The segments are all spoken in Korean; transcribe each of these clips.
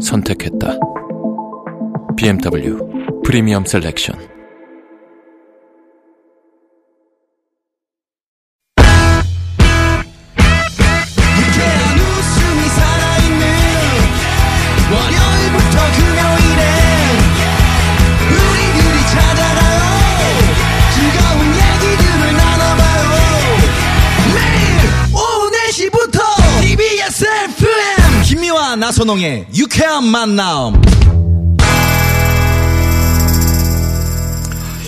선택했다. BMW 프리미엄 셀렉션. 김미와 나선홍의 유쾌한 만남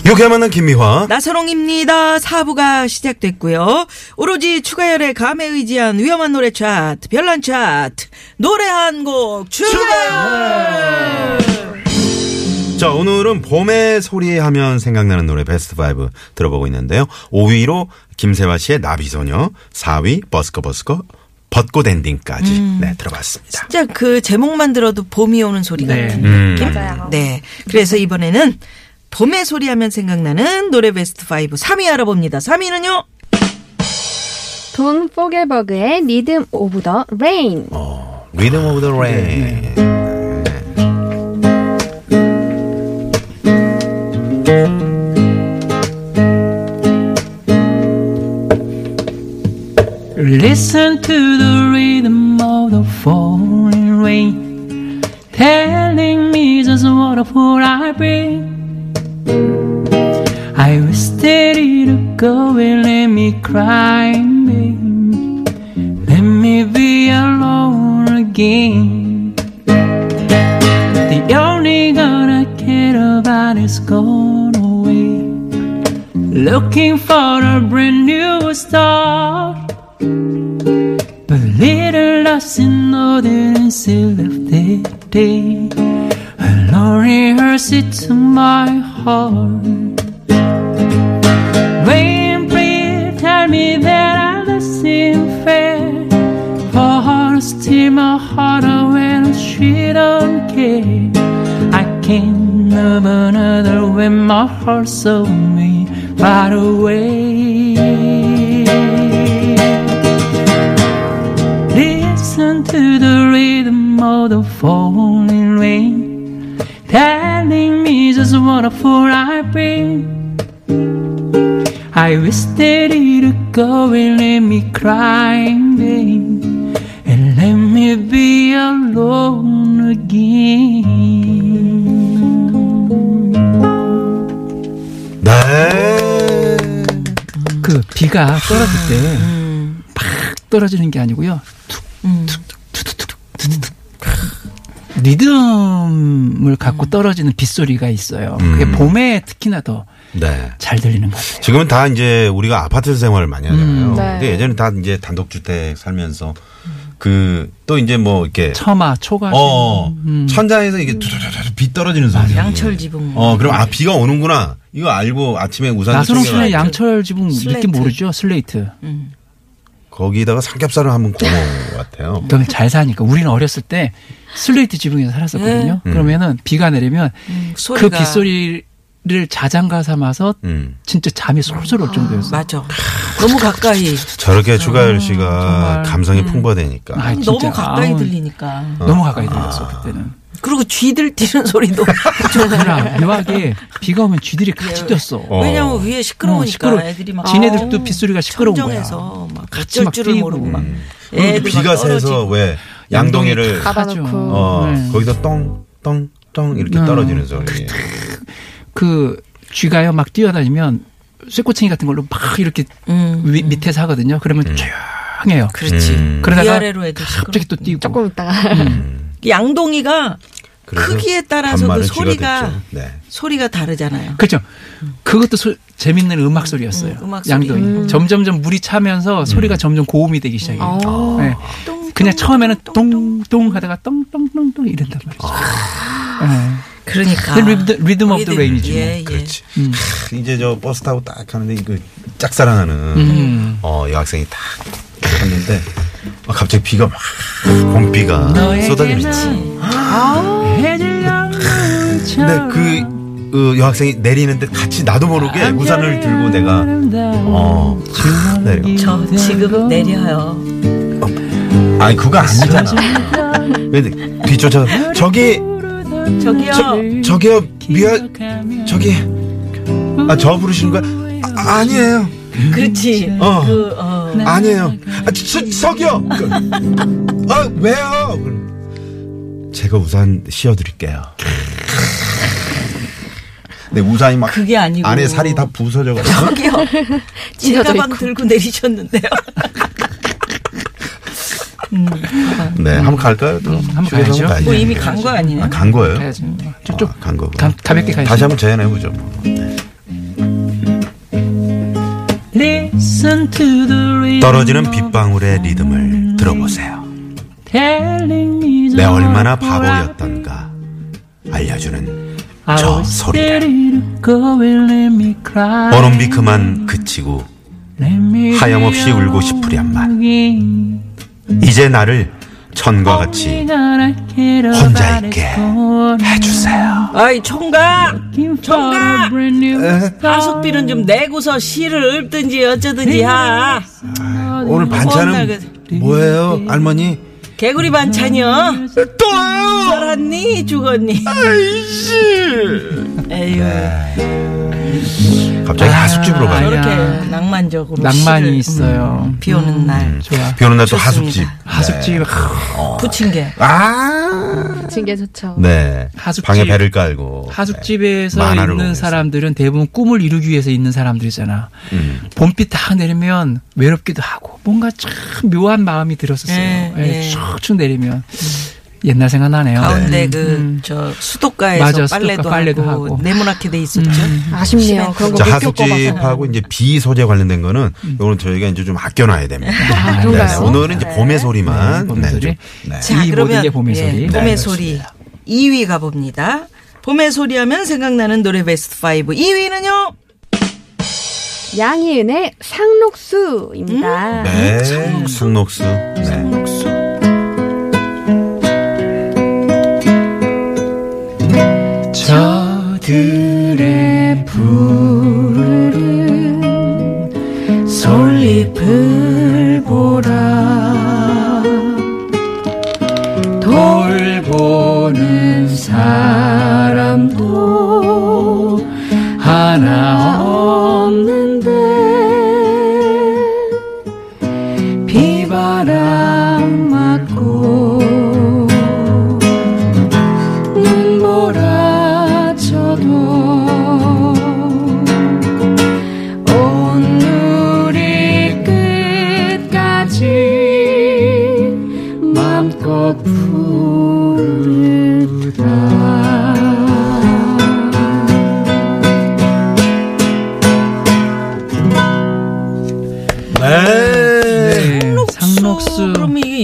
유쾌한 만남 김미화. 나선홍입니다. 사부가 시작됐고요. 오로지 추가열의 감에 의지한 위험한 노래 차트, 별난 차트, 노래 한 곡 추가열! 자, 오늘은 봄의 소리 하면 생각나는 노래 베스트 5 들어보고 있는데요. 5위로 김세화 씨의 나비소녀, 4위 버스커버스커, 벚꽃 엔딩까지 네, 들어봤습니다. 진짜 그 제목만 들어도 봄이 오는 소리 같은 음. 느낌? 네. 그래서 이번에는 봄의 소리 하면 생각나는 노래 베스트 5 3위 알아봅니다. 3위는요? 댄 포겔버그의 Rhythm of the Rain. 어, Rhythm of the Rain. Listen to the rhythm of the falling rain, telling me just what a fool I've been. I was steady to go and let me cry, babe. Let me be alone again. The only girl I care about is gone away. Looking for a brand new start. Northern still of that day. A lonely hearse it to my heart. Rain, please tell me that I seem fair. For her steal my heart away, and she don't care. I can't love another when my heart's so me far away. Falling rain, telling me just what a fool I've been. I was steady to go and let me cry in vain, and let me be alone again. 네. 그 비가 떨어질 때팍 떨어지는 게 아니고요. 툭툭툭툭툭 툭툭툭 리듬을 갖고 떨어지는 빗소리가 있어요. 그게 음. 봄에 특히나 더잘 네. 들리는 것 같아요. 지금은 다 이제 우리가 아파트 생활을 많이 하잖아요. 음. 네. 근데 예전에 다 이제 단독주택 살면서 그 또 이제 뭐 이렇게 처마, 초가. 어, 음. 천장에서 이게 두두두두 비 떨어지는 소리. 양철 지붕. 어, 그럼 아 비가 오는구나. 이거 알고 아침에 우산 나선홍 씨는 양철 지붕 슬레이트. 느낌 모르죠? 슬레이트. 거기다가 삼겹살을 한번 구워 먹은 것 같아요. 그건 잘 사니까. 우리는 어렸을 때 슬레이트 지붕에서 살았었거든요. 네. 그러면은 비가 내리면 그 소리가. 빗소리 를 자장가 삼아서 음. 진짜 잠이 솔솔 올 정도였어요. 맞아. 너무 가까이. 저렇게 추가열 씨가. 감성이 풍부하다니까. 아, 너무. 가까이 들리니까. 너무 가까이 들렸어 그때는. 그리고 쥐들 뛰는 소리도. 그러나 묘하게 비가 오면 쥐들이 같이 뛰었어. 어. 왜냐면 위에 시끄러우니까 어, 시끄러워. 애들이 막 지네들도 빗소리가 시끄러운 거야. 막 같이 막 줄을 뛰고. 모르고 막. 음. 비가 떨어지고. 왜 양동이를 받아놓고. 어, 네. 거기다 똥똥똥 이렇게 음. 떨어지는 소리. 그 쥐가요 막 뛰어다니면 쇠꼬챙이 같은 걸로 막 이렇게 음. 위- 밑에서 하거든요. 그러면 조용해요. 그렇지. 음. 그러다가 위아래로 애들 갑자기 또 뛰고. 조금 있다가. 양동이가 크기에 따라서 그 소리가. 네. 소리가 다르잖아요. 그렇죠. 그것도 소- 재밌는 음악 소리였어요. 음, 음악 소리. 양동이. 점점점 물이 차면서 소리가 점점 고음이 되기 시작해요. 어. 네. 그냥 처음에는 똥똥 하다가 똥똥똥똥 이런단 말이죠. 예. 그러니까. 그 리듬, Rhythm of the rhythm, Rain이지. 뭐. 예, 예. 그렇지. 크, 이제 저 버스 타고 딱 가는데 그 짝사랑하는 음. 어 여학생이 딱 갔는데 어, 갑자기 비가 막 봄비가 쏟아지고 근데 그 어, 여학생이 내리는데 같이 나도 모르게 우산을 들고 내가 어 내려. 저 지금 내려요. 아니 그거 아니잖아. 근데 뒤쫓아 저기 저기요. 저, 저기요 미안 저기 아 저 부르시는 거야? 아, 아니에요. 그렇지. 어. 그, 어. 아니에요. 아, 저, 저기요. 그, 아, 왜요? 그럼 제가 우산 씌워드릴게요. 네, 우산이 막 그게 아니고. 안에 살이 다 부서져가지고. 저기요. 제 찢어져 가방 있고. 들고 내리셨는데요. 네, 한번 갈까요? 또? 한번 휴게소 가야죠. 가야죠. 뭐 이미 간 거 아니에요? 아, 간 거예요? 가야지. 쭉쭉 아, 간 거고. 가, 가볍게 가야지. 다시 한번 재연해 보죠. 뭐. Listen 떨어지는 빗방울의 리듬을 들어보세요. 내 얼마나 바보였던가 알려주는 저 소리를. 보름비 그만 그치고 하염없이 울고 싶으련만. 이제 나를 천과 같이 혼자 있게 해주세요. 아이, 총각! 총각! 가속비는 좀 내고서 시를 읊든지 어쩌든지 하. 오늘 반찬은 그- 뭐예요, 할머니? 개구리 반찬이요? 또요! 살았니? 죽었니? 아이씨! 에휴. 갑자기 하숙집으로 가요. 저렇게 아니야. 낭만적으로. 낭만이 시를, 있어요. 음, 비 오는 날. 좋아. 비 오는 날 또. 하숙집. 하숙집 부친 게. 아! 징계 좋죠. 네. 하숙집. 방에 배를 깔고. 하숙집에서 네. 있는 보면서. 사람들은 대부분 꿈을 이루기 위해서 있는 사람들이잖아. 음. 봄비 딱 내리면 외롭기도 하고 뭔가 참 묘한 마음이 들었었어요. 예, 예, 예. 쭉쭉 내리면 옛날 생각나네요. 가운데 음, 그, 음. 저, 수도가에서 맞아, 빨래도, 수도가 빨래도 하고, 하고. 네모나게 돼 있었죠. 아쉽네요. 그런 자, 거. 하숙집하고 이제 비 소재 관련된 거는 요거는 저희가 이제 좀 아껴놔야 됩니다. 아, 네, 그런가요? 오늘은 이제 봄의 소리만. 봄의 네, 소리. 좀, 네. 자, 이 그러면 봄의 예, 소리. 봄의 네, 소리 2위 가봅니다. 봄의 소리 하면 생각나는 노래 베스트 5. 2위는요? 양희은의 상록수입니다. 네, 상록수. 네. 저 들의 푸르른 솔잎을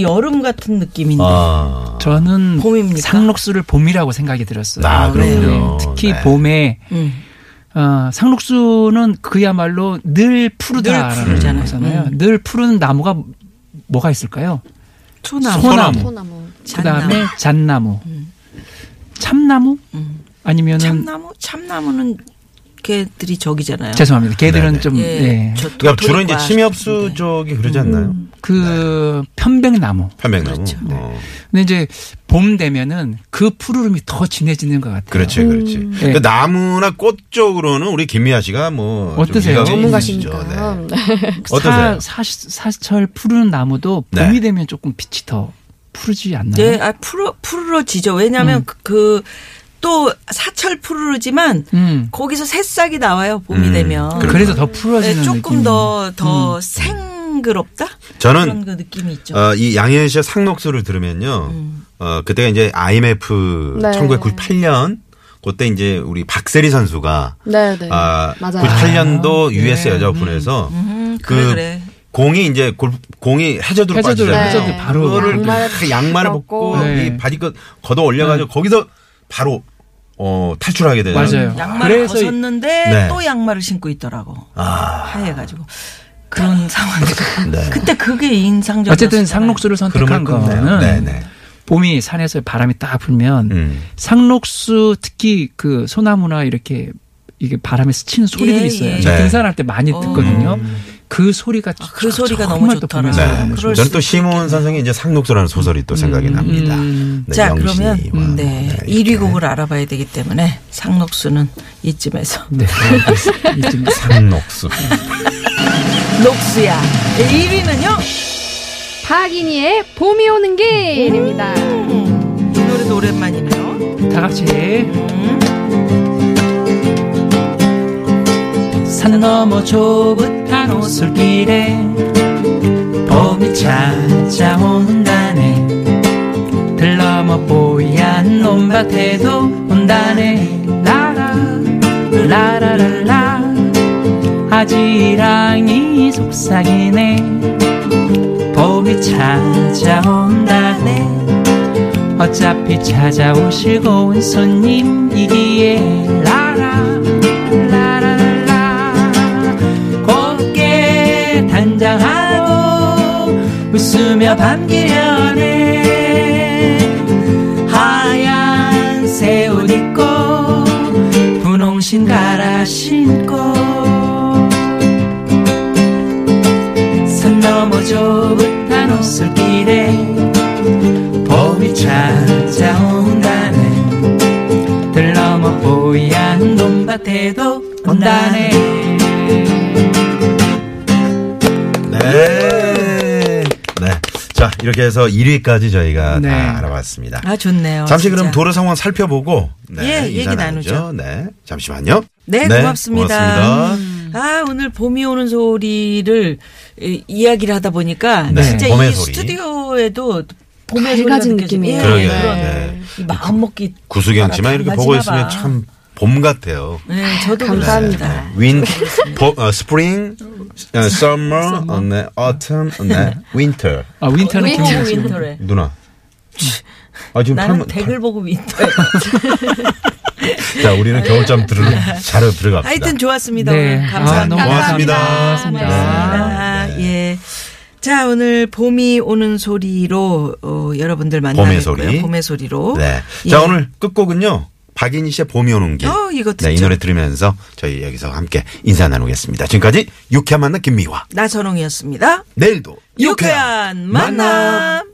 여름 같은 느낌인데. 아. 저는 봄입니까? 상록수를 봄이라고 생각이 들었어요. 아, 그럼요. 특히 네. 봄에 음. 어, 상록수는 그야말로 늘 푸르다라는. 거잖아요. 음. 늘 푸른 나무가 뭐가 있을까요? 소나무. 소나무. 소나무. 그 다음에 잣나무, 참나무 음. 아니면은 참나무? 참나무는 걔들이 저기잖아요. 죄송합니다. 걔들은 네네. 좀 예. 네. 저 그러니까 주로 이제 침엽수. 쪽이 그러지 않나요? 그 편백나무. 편백나무. 그렇죠. 어. 근데 이제 봄 되면은 그 푸르름이 더 진해지는 것 같아요. 그렇지, 그렇지. 네. 그 나무나 꽃 쪽으로는 우리 김미아 씨가 뭐. 좀 어떠세요? 있으시죠. 네. 사, 어떠세요? 사, 사 철 푸르는 나무도 네. 봄이 되면 조금 빛이 더 푸르지 않나요? 네, 아, 푸르, 푸르러지죠. 왜냐하면 그, 그, 또 사철 푸르르지만 음. 거기서 새싹이 나와요. 봄이 음, 되면. 그래요. 그래서 더 푸르지는 네, 조금 느낌. 더, 더 음. 생그럽다? 저는 그런 그 느낌이 있죠. 어, 이 양현 씨의 상록수를 들으면요. 음. 어, 그때가 이제 IMF 네. 1998년 그때 이제 우리 박세리 선수가 네, 네. 아, 맞아요. 98년도 US 네. 여자 오픈에서 음, 그 그래, 그래. 공이 이제 골 공이 해저드로 해저드로, 빠지잖아요. 해저드 바로 그거를 양말을 그 양말을 벗고 벗고. 네. 이 바디컷 걷어 올려가지고 거기서 바로 어 탈출하게 되잖아요. 맞아요. 양말을 벗었는데 네. 또 양말을 신고 있더라고. 아. 하얘가지고 그런 상황에서 네. 그때 그게 인상적. 어쨌든 상록수를 선택한 그러면 끝내요. 거는 네 네. 봄이 산에서 바람이 딱 불면 음. 상록수 특히 그 소나무나 이렇게 이게 바람에 스치는 소리들이 예, 있어요. 예. 저 네. 등산할 때 많이 어. 듣거든요. 그 소리가 그 소리가 너무. 보면서 네. 저는 또 심은 선생의 이제 상록수라는 소설이 또 생각이 납니다. 네, 자 그러면. 음, 네, 네, 1위 곡을 알아봐야 되기 때문에 상록수는 이쯤에서 네. 이쯤 상록수. 녹수야. 1위는요? 박인희의 봄이 오는 길입니다. 이 노래도 오랜만이네요. 다 같이 산 너머 좁은 오솔길에 봄이 찾아온다네. 들러머 뽀얀 논밭에도 온다네. 라라 라라랄라. 아지랑이 속삭이네. 봄이 찾아온다네. 어차피 찾아오실 고운 손님이기에 라라 웃으며 반기려 네 하얀 새 옷 입고 분홍신 갈아 신고 산 너머 좁은 한 오솔길에 봄이 찾아온다네 들러머 뽀얀 논밭에도 온다네 네. 이렇게 해서 1위까지 저희가 네. 다 알아봤습니다. 아 좋네요. 잠시 진짜. 그럼 도로 상황 살펴보고 네, 예, 얘기 나누죠. 나누죠. 네. 잠시만요. 네, 고맙습니다. 고맙습니다. 아, 오늘 봄이 오는 소리를 이, 이야기를 하다 보니까 네, 진짜 봄의 이 소리. 스튜디오에도 봄의 소리가. 느낌이에요. 그러게요. 그런 네. 이 마음 먹기 구수경 씨만 이렇게 보고 있으면 봐. 참 봄 같아요. 네, 저도 감사합니다. 그렇습니다. 윈, 보, 어, 스프링, 어, summer, 어, 네, autumn, 어, 네, winter. 아 winter는 winter, 김미화 씨 winter래. 누나. 아, 지금 나는 팔, 댁을 보고 winter에. 자, 우리는 겨울잠 들으러, 자러 들어갑시다. 하여튼 좋았습니다. 네. 오늘 아, 감사합니다. 고맙습니다. 고맙습니다. 아, 예. 자, 오늘 봄이 오는 소리로 어, 여러분들 만나고요. 봄의 소리. 봄의 소리로. 네. 예. 자, 오늘 끝곡은요. 박인희 씨의 봄이 오는 길. 어, 이거 네, 이 듣죠. 노래 들으면서 저희 여기서 함께 인사 나누겠습니다. 지금까지 유쾌한 만남 김미화. 나선홍이었습니다. 내일도 유쾌한 만남.